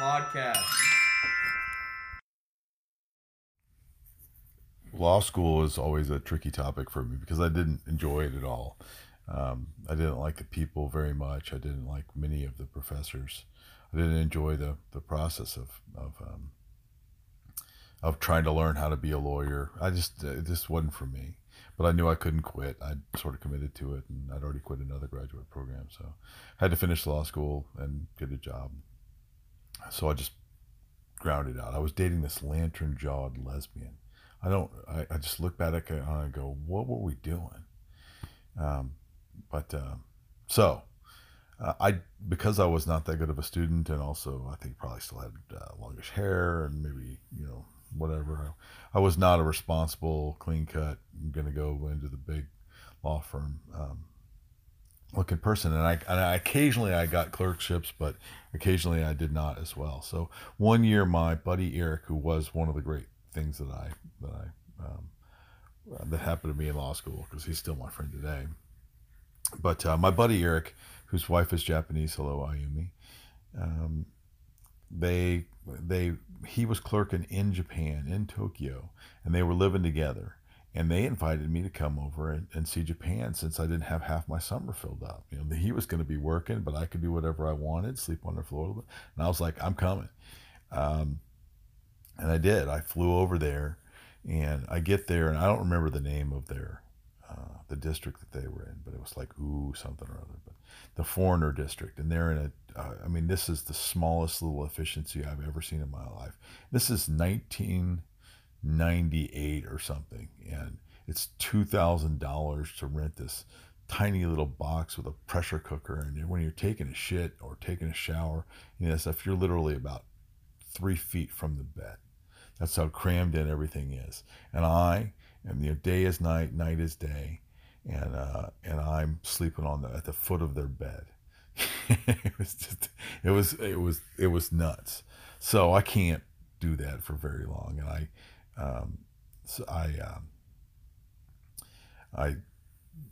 Podcast. law school is always a tricky topic for me because I didn't enjoy it at all. Um, I didn't like the people very much. I didn't like many of the professors. I didn't enjoy the, the process of of um, of trying to learn how to be a lawyer. I just it just wasn't for me. But I knew I couldn't quit. I sort of committed to it, and I'd already quit another graduate program, so I had to finish law school and get a job. So I just ground it out. I was dating this lantern jawed lesbian I don't. I, I just look back at it and I go, "What were we doing?" Um, but uh, so uh, I because I was not that good of a student, and also I think probably still had uh, longish hair and maybe you know whatever. I was not a responsible, clean cut, going to go into the big law firm um, looking person, and I and I, occasionally I got clerkships, but occasionally I did not as well. So one year, my buddy Eric, who was one of the great things that I that I um, that happened to me in law school because he's still my friend today. But uh, my buddy Eric, whose wife is Japanese, hello Ayumi, um, they they he was clerking in Japan in Tokyo, and they were living together. And they invited me to come over and, and see Japan since I didn't have half my summer filled up. You know, he was going to be working, but I could do whatever I wanted, sleep on the floor. And I was like, I'm coming. Um, and I did. I flew over there, and I get there, and I don't remember the name of their uh, the district that they were in, but it was like ooh something or other. But the foreigner district, and they're in a. Uh, I mean, this is the smallest little efficiency I've ever seen in my life. This is 1998 or something, and it's two thousand dollars to rent this tiny little box with a pressure cooker and when you're taking a shit or taking a shower you know stuff you're literally about three feet from the bed that's how crammed in everything is. And I, and you know, day is night, night is day, and uh, and I'm sleeping on the at the foot of their bed. it was just, it was, it was, it was nuts. So I can't do that for very long, and I, um, so I, um, I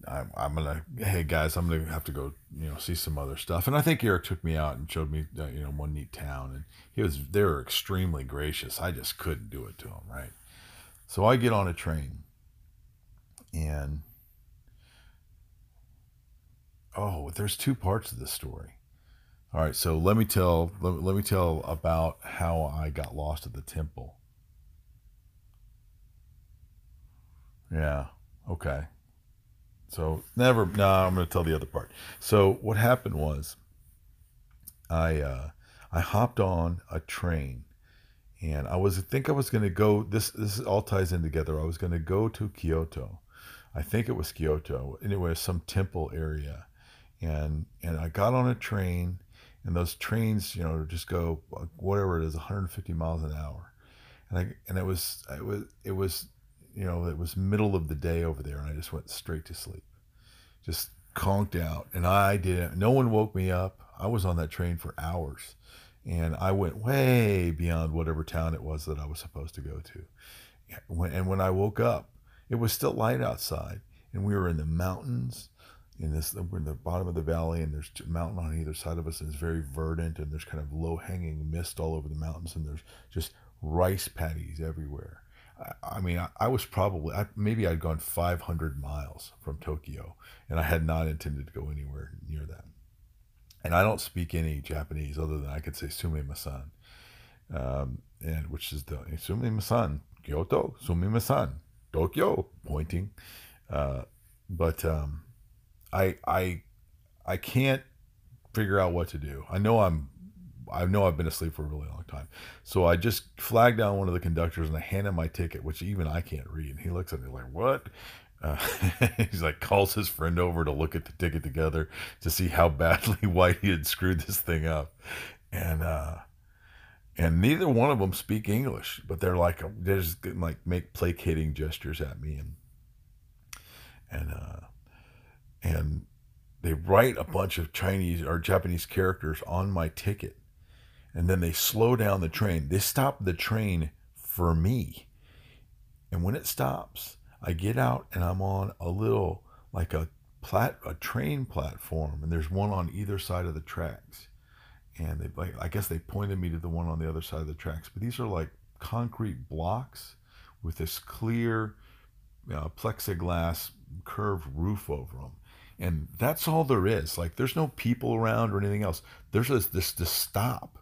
I'm, I'm gonna hey guys i'm gonna have to go you know see some other stuff. And i think eric took me out and showed me uh, you know one neat town. And he was they were extremely gracious. I just couldn't do it to him right? So i get on a train and oh there's two parts of this story. All right so let me tell let, let me tell about how i got lost at the temple yeah okay so never. No, I'm going to tell the other part. So what happened was, I uh, I hopped on a train, and I was I think I was going to go. This this all ties in together. I was going to go to Kyoto. I think it was Kyoto. Anyway, some temple area, and and I got on a train, and those trains, you know, just go whatever it is, 150 miles an hour, and I and it was it was it was you know, it was middle of the day over there, and I just went straight to sleep, just conked out. And I didn't. No one woke me up. I was on that train for hours, and I went way beyond whatever town it was that I was supposed to go to. and when I woke up, it was still light outside, and we were in the mountains. In this, we're in the bottom of the valley, and there's a mountain on either side of us, and it's very verdant, and there's kind of low hanging mist all over the mountains, and there's just rice paddies everywhere I mean, I, was probably I, maybe I'd gone 500 miles from Tokyo, and I had not intended to go anywhere near that. And I don't speak any Japanese other than I could say "sumimasen," um, and which is the "sumimasen," Kyoto, "sumimasen," Tokyo, pointing. Uh, but um, I I I can't figure out what to do. I know I'm I know I've been asleep for a really long time. So I just flagged down one of the conductors and I hand him my ticket, which even I can't read. And he looks at me like, what? Uh, he's like, calls his friend over to look at the ticket together to see how badly White he had screwed this thing up. And, uh, and neither one of them speak English, but they're like, they're just like make placating gestures at me. And, and, uh, and they write a bunch of Chinese or Japanese characters on my ticket and then they slow down the train. They stop the train for me. And when it stops, I get out and I'm on a little like a plat a train platform and there's one on either side of the tracks. and they like I guess they pointed me to the one on the other side of the tracks. But these are like concrete blocks with this clear know, plexiglass curved roof over them. And that's all there is. Like there's no people around or anything else. There's this this, this stop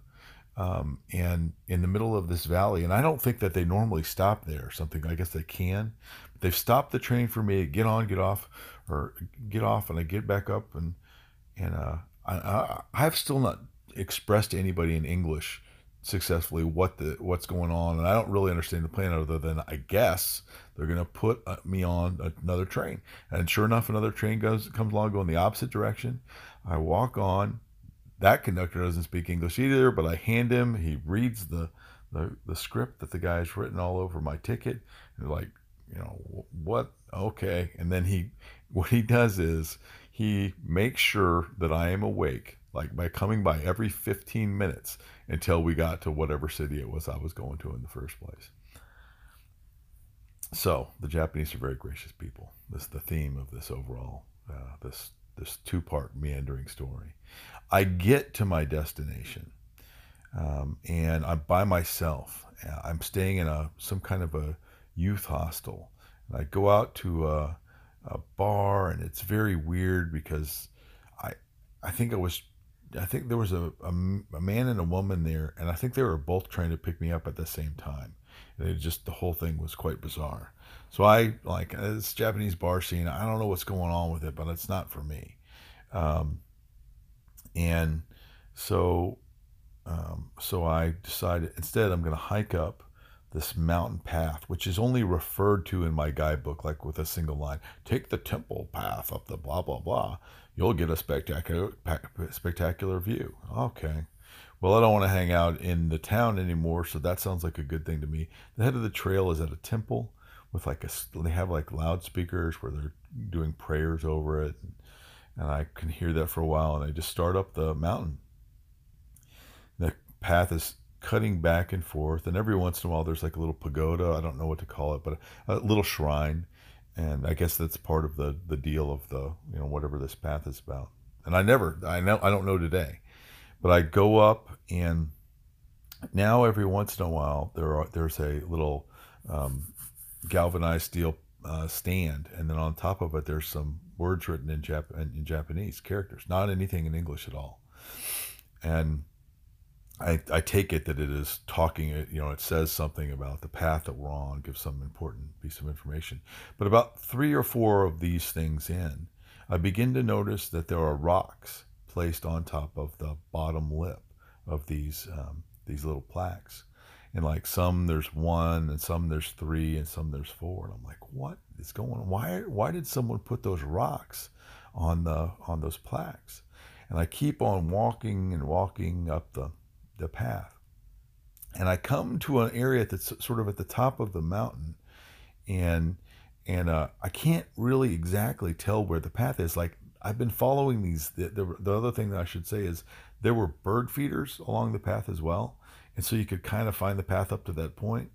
um, and in the middle of this valley. And I don't think that they normally stop there or something. I guess they can. They've stopped the train for me to get on, get off, or get off, and I get back up. And and uh, I, I I've still not expressed to anybody in English successfully what the what's going on, and I don't really understand the plan other than I guess they're going to put uh, me on another train. And sure enough, another train goes comes along going the opposite direction. I walk on that conductor doesn't speak English either, but I hand him, he reads the, the, the script that the guy's written all over my ticket. And like, you know, what? Okay. And then he, what he does is he makes sure that I am awake, like by coming by every 15 minutes until we got to whatever city it was I was going to in the first place. So the Japanese are very gracious people. This is the theme of this overall, uh, this this two part meandering story. I get to my destination um, and I'm by myself. I'm staying in a some kind of a youth hostel. And I go out to a, a bar and it's very weird because I I think I was I think there was a, a, a, man and a woman there, and I think they were both trying to pick me up at the same time. It just the whole thing was quite bizarre. So I like this Japanese bar scene. I don't know what's going on with it, but it's not for me. Um, and so, um, so I decided instead I'm going to hike up this mountain path, which is only referred to in my guidebook, like with a single line: "Take the temple path up the blah blah blah. You'll get a spectacular spectacular view." Okay. Well, I don't want to hang out in the town anymore, so that sounds like a good thing to me. The head of the trail is at a temple with like a they have like loudspeakers where they're doing prayers over it. And, and I can hear that for a while, and I just start up the mountain. The path is cutting back and forth, and every once in a while there's like a little pagoda. I don't know what to call it, but a, a little shrine, and I guess that's part of the the deal of the you know whatever this path is about. And I never, I know, I don't know today, but I go up, and now every once in a while there are there's a little um, galvanized steel uh, stand, and then on top of it there's some words written in, Jap- in Japanese characters, not anything in English at all. And I, I take it that it is talking, you know, it says something about the path that we're on, gives some important piece of information. But about three or four of these things in, I begin to notice that there are rocks placed on top of the bottom lip of these um, these little plaques. And like some there's one and some there's three and some there's four. And i'm like what is going on? Why why did someone put those rocks on the on those plaques? And i keep on walking and walking up the the path. And i come to an area that's sort of at the top of the mountain. And and uh, i can't really exactly tell where the path is. Like i've been following these the, the, the other thing that i should say is there were bird feeders along the path as well and so you could kind of find the path up to that point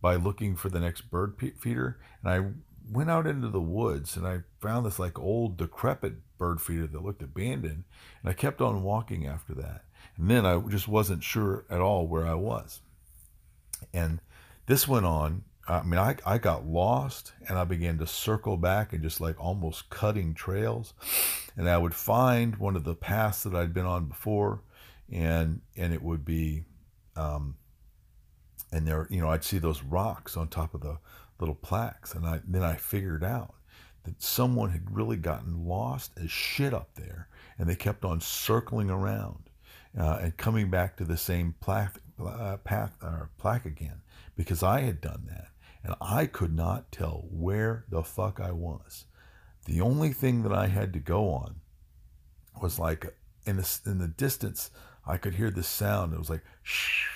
by looking for the next bird feeder. And I went out into the woods and I found this like old decrepit bird feeder that looked abandoned. And I kept on walking after that. And then I just wasn't sure at all where I was. And this went on. I mean, I, I got lost and I began to circle back and just like almost cutting trails. And I would find one of the paths that I'd been on before and and it would be um, and there, you know, I'd see those rocks on top of the little plaques, and I then I figured out that someone had really gotten lost as shit up there, and they kept on circling around uh, and coming back to the same plaque, uh, path or plaque again because I had done that, and I could not tell where the fuck I was. The only thing that I had to go on was like in the in the distance I could hear the sound. It was like shh.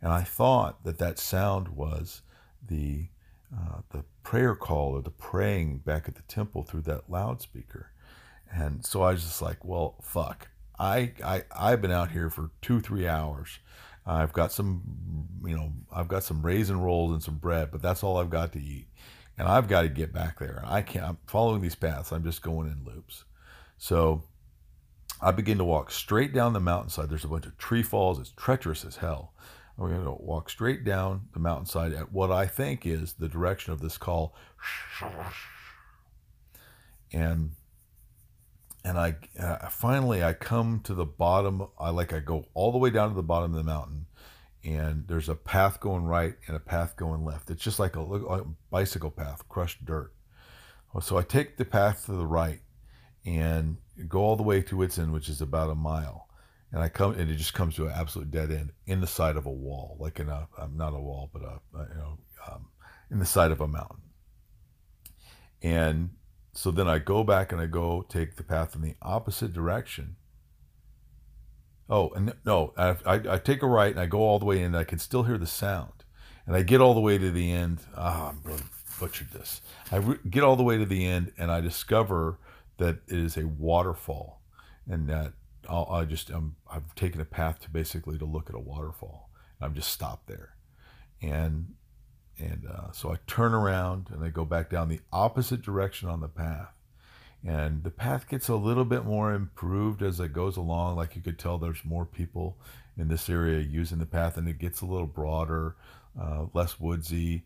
And I thought that that sound was the uh, the prayer call or the praying back at the temple through that loudspeaker. And so I was just like, well, fuck. I, I I've been out here for two three hours. I've got some, you know, I've got some raisin rolls and some bread, but that's all I've got to eat. And I've got to get back there. I can't. I'm following these paths. I'm just going in loops. So I begin to walk straight down the mountainside. There's a bunch of tree falls. It's treacherous as hell. We're going to walk straight down the mountainside at what I think is the direction of this call. And and I uh, finally I come to the bottom. I like I go all the way down to the bottom of the mountain, and there's a path going right and a path going left. It's just like a, like a bicycle path, crushed dirt. So I take the path to the right and go all the way to its end, which is about a mile. And I come, and it just comes to an absolute dead end in the side of a wall, like in a um, not a wall, but a, you know, um, in the side of a mountain. And so then I go back and I go take the path in the opposite direction. Oh, and no, I, I, I take a right and I go all the way in. And I can still hear the sound, and I get all the way to the end. Ah, I'm really butchered this. I re- get all the way to the end, and I discover that it is a waterfall, and that I'll, I just I'm, I've taken a path to basically to look at a waterfall. I've just stopped there, and and uh, so I turn around and I go back down the opposite direction on the path. And the path gets a little bit more improved as it goes along. Like you could tell, there's more people in this area using the path, and it gets a little broader, uh, less woodsy.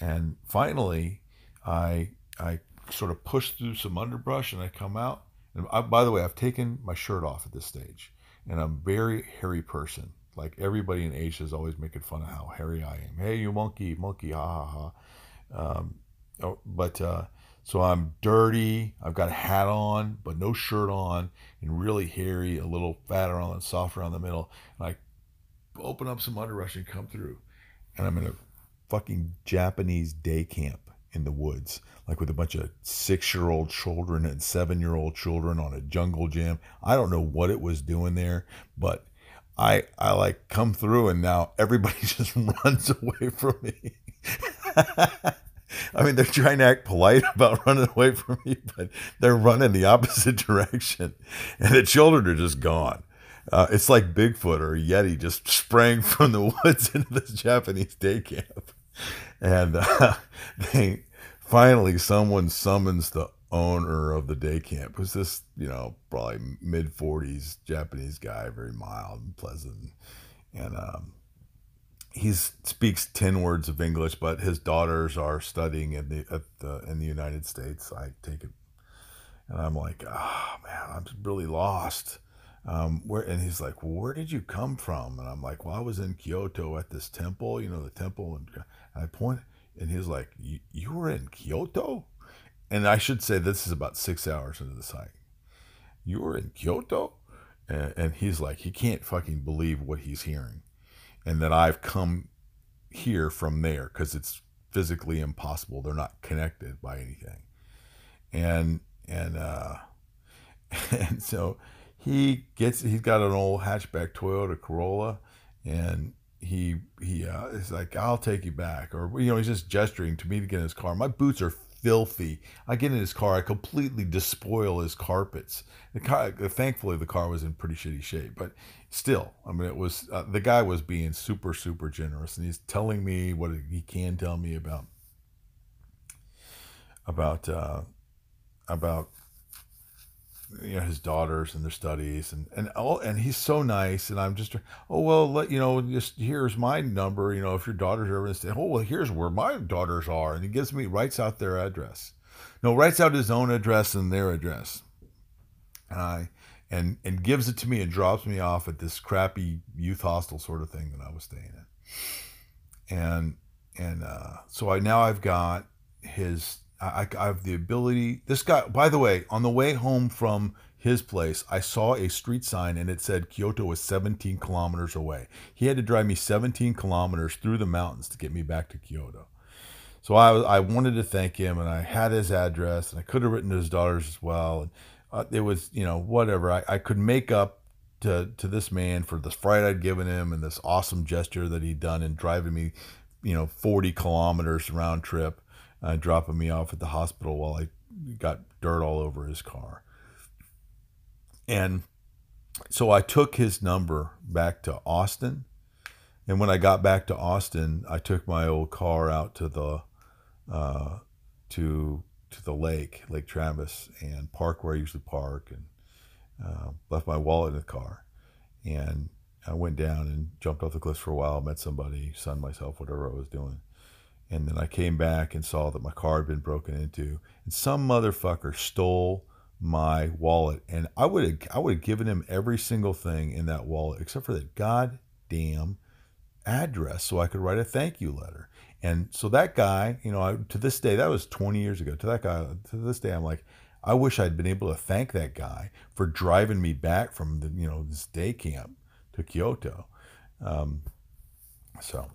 And finally, I I sort of push through some underbrush and I come out. And I, by the way, I've taken my shirt off at this stage, and I'm a very hairy person. Like everybody in Asia is always making fun of how hairy I am. Hey, you monkey, monkey, ha ha ha. Um, oh, but uh, so I'm dirty. I've got a hat on, but no shirt on, and really hairy, a little fat around and soft around the middle. And I open up some underbrush and come through, and I'm in a fucking Japanese day camp in the woods, like with a bunch of six year old children and seven year old children on a jungle gym. I don't know what it was doing there, but I I like come through and now everybody just runs away from me. I mean, they're trying to act polite about running away from me, but they're running the opposite direction, and the children are just gone. Uh, it's like Bigfoot or Yeti just sprang from the woods into this Japanese day camp, and uh, they finally someone summons the owner of the day camp, was this, you know, probably mid 40s Japanese guy, very mild and pleasant. And um, he speaks 10 words of English, but his daughters are studying in the, the, in the United States. I take it. And I'm like, oh, man, I'm really lost. Um, where and he's like, well, where did you come from? And I'm like, well, I was in Kyoto at this temple, you know, the temple, and I point, and he's like, you were in Kyoto? And I should say this is about six hours into the site. You were in Kyoto? And, and he's like, he can't fucking believe what he's hearing. And that I've come here from there because it's physically impossible. They're not connected by anything. And, and, uh, and so he gets, he's got an old hatchback Toyota Corolla and he, he, uh, is like, I'll take you back. Or, you know, he's just gesturing to me to get in his car. My boots are filthy. I get in his car, I completely despoil his carpets. The car, thankfully, the car was in pretty shitty shape, but still, I mean, it was uh, the guy was being super, super generous, and he's telling me what he can tell me about about uh, about you know his daughters and their studies and and all and he's so nice and i'm just oh well let you know just here's my number you know if your daughters are ever stay oh well here's where my daughters are. And he gives me writes out their address. No writes out his own address and their address. And i and and gives it to me and drops me off at this crappy youth hostel sort of thing that i was staying in. And and uh, so i now i've got his I, I have the ability. This guy, by the way, on the way home from his place, I saw a street sign and it said Kyoto was 17 kilometers away. He had to drive me 17 kilometers through the mountains to get me back to Kyoto. So I, I wanted to thank him and I had his address and I could have written to his daughters as well. And uh, it was, you know, whatever. I, I could make up to, to this man for the fright I'd given him and this awesome gesture that he'd done in driving me, you know, 40 kilometers round trip uh, dropping me off at the hospital while I got dirt all over his car. And so I took his number back to Austin. And when I got back to Austin, I took my old car out to the uh, to to the lake, Lake Travis, and park where I usually park, and uh, left my wallet in the car, and I went down and jumped off the cliffs for a while, met somebody, sunned myself, whatever I was doing. And then I came back and saw that my car had been broken into, and some motherfucker stole my wallet. And I would have I would have given him every single thing in that wallet except for that goddamn address so I could write a thank you letter. And so that guy, you know, I, to this day, that was 20 years ago. To that guy, to this day, I'm like, I wish I'd been able to thank that guy for driving me back from the, you know, this day camp to Kyoto. Um, so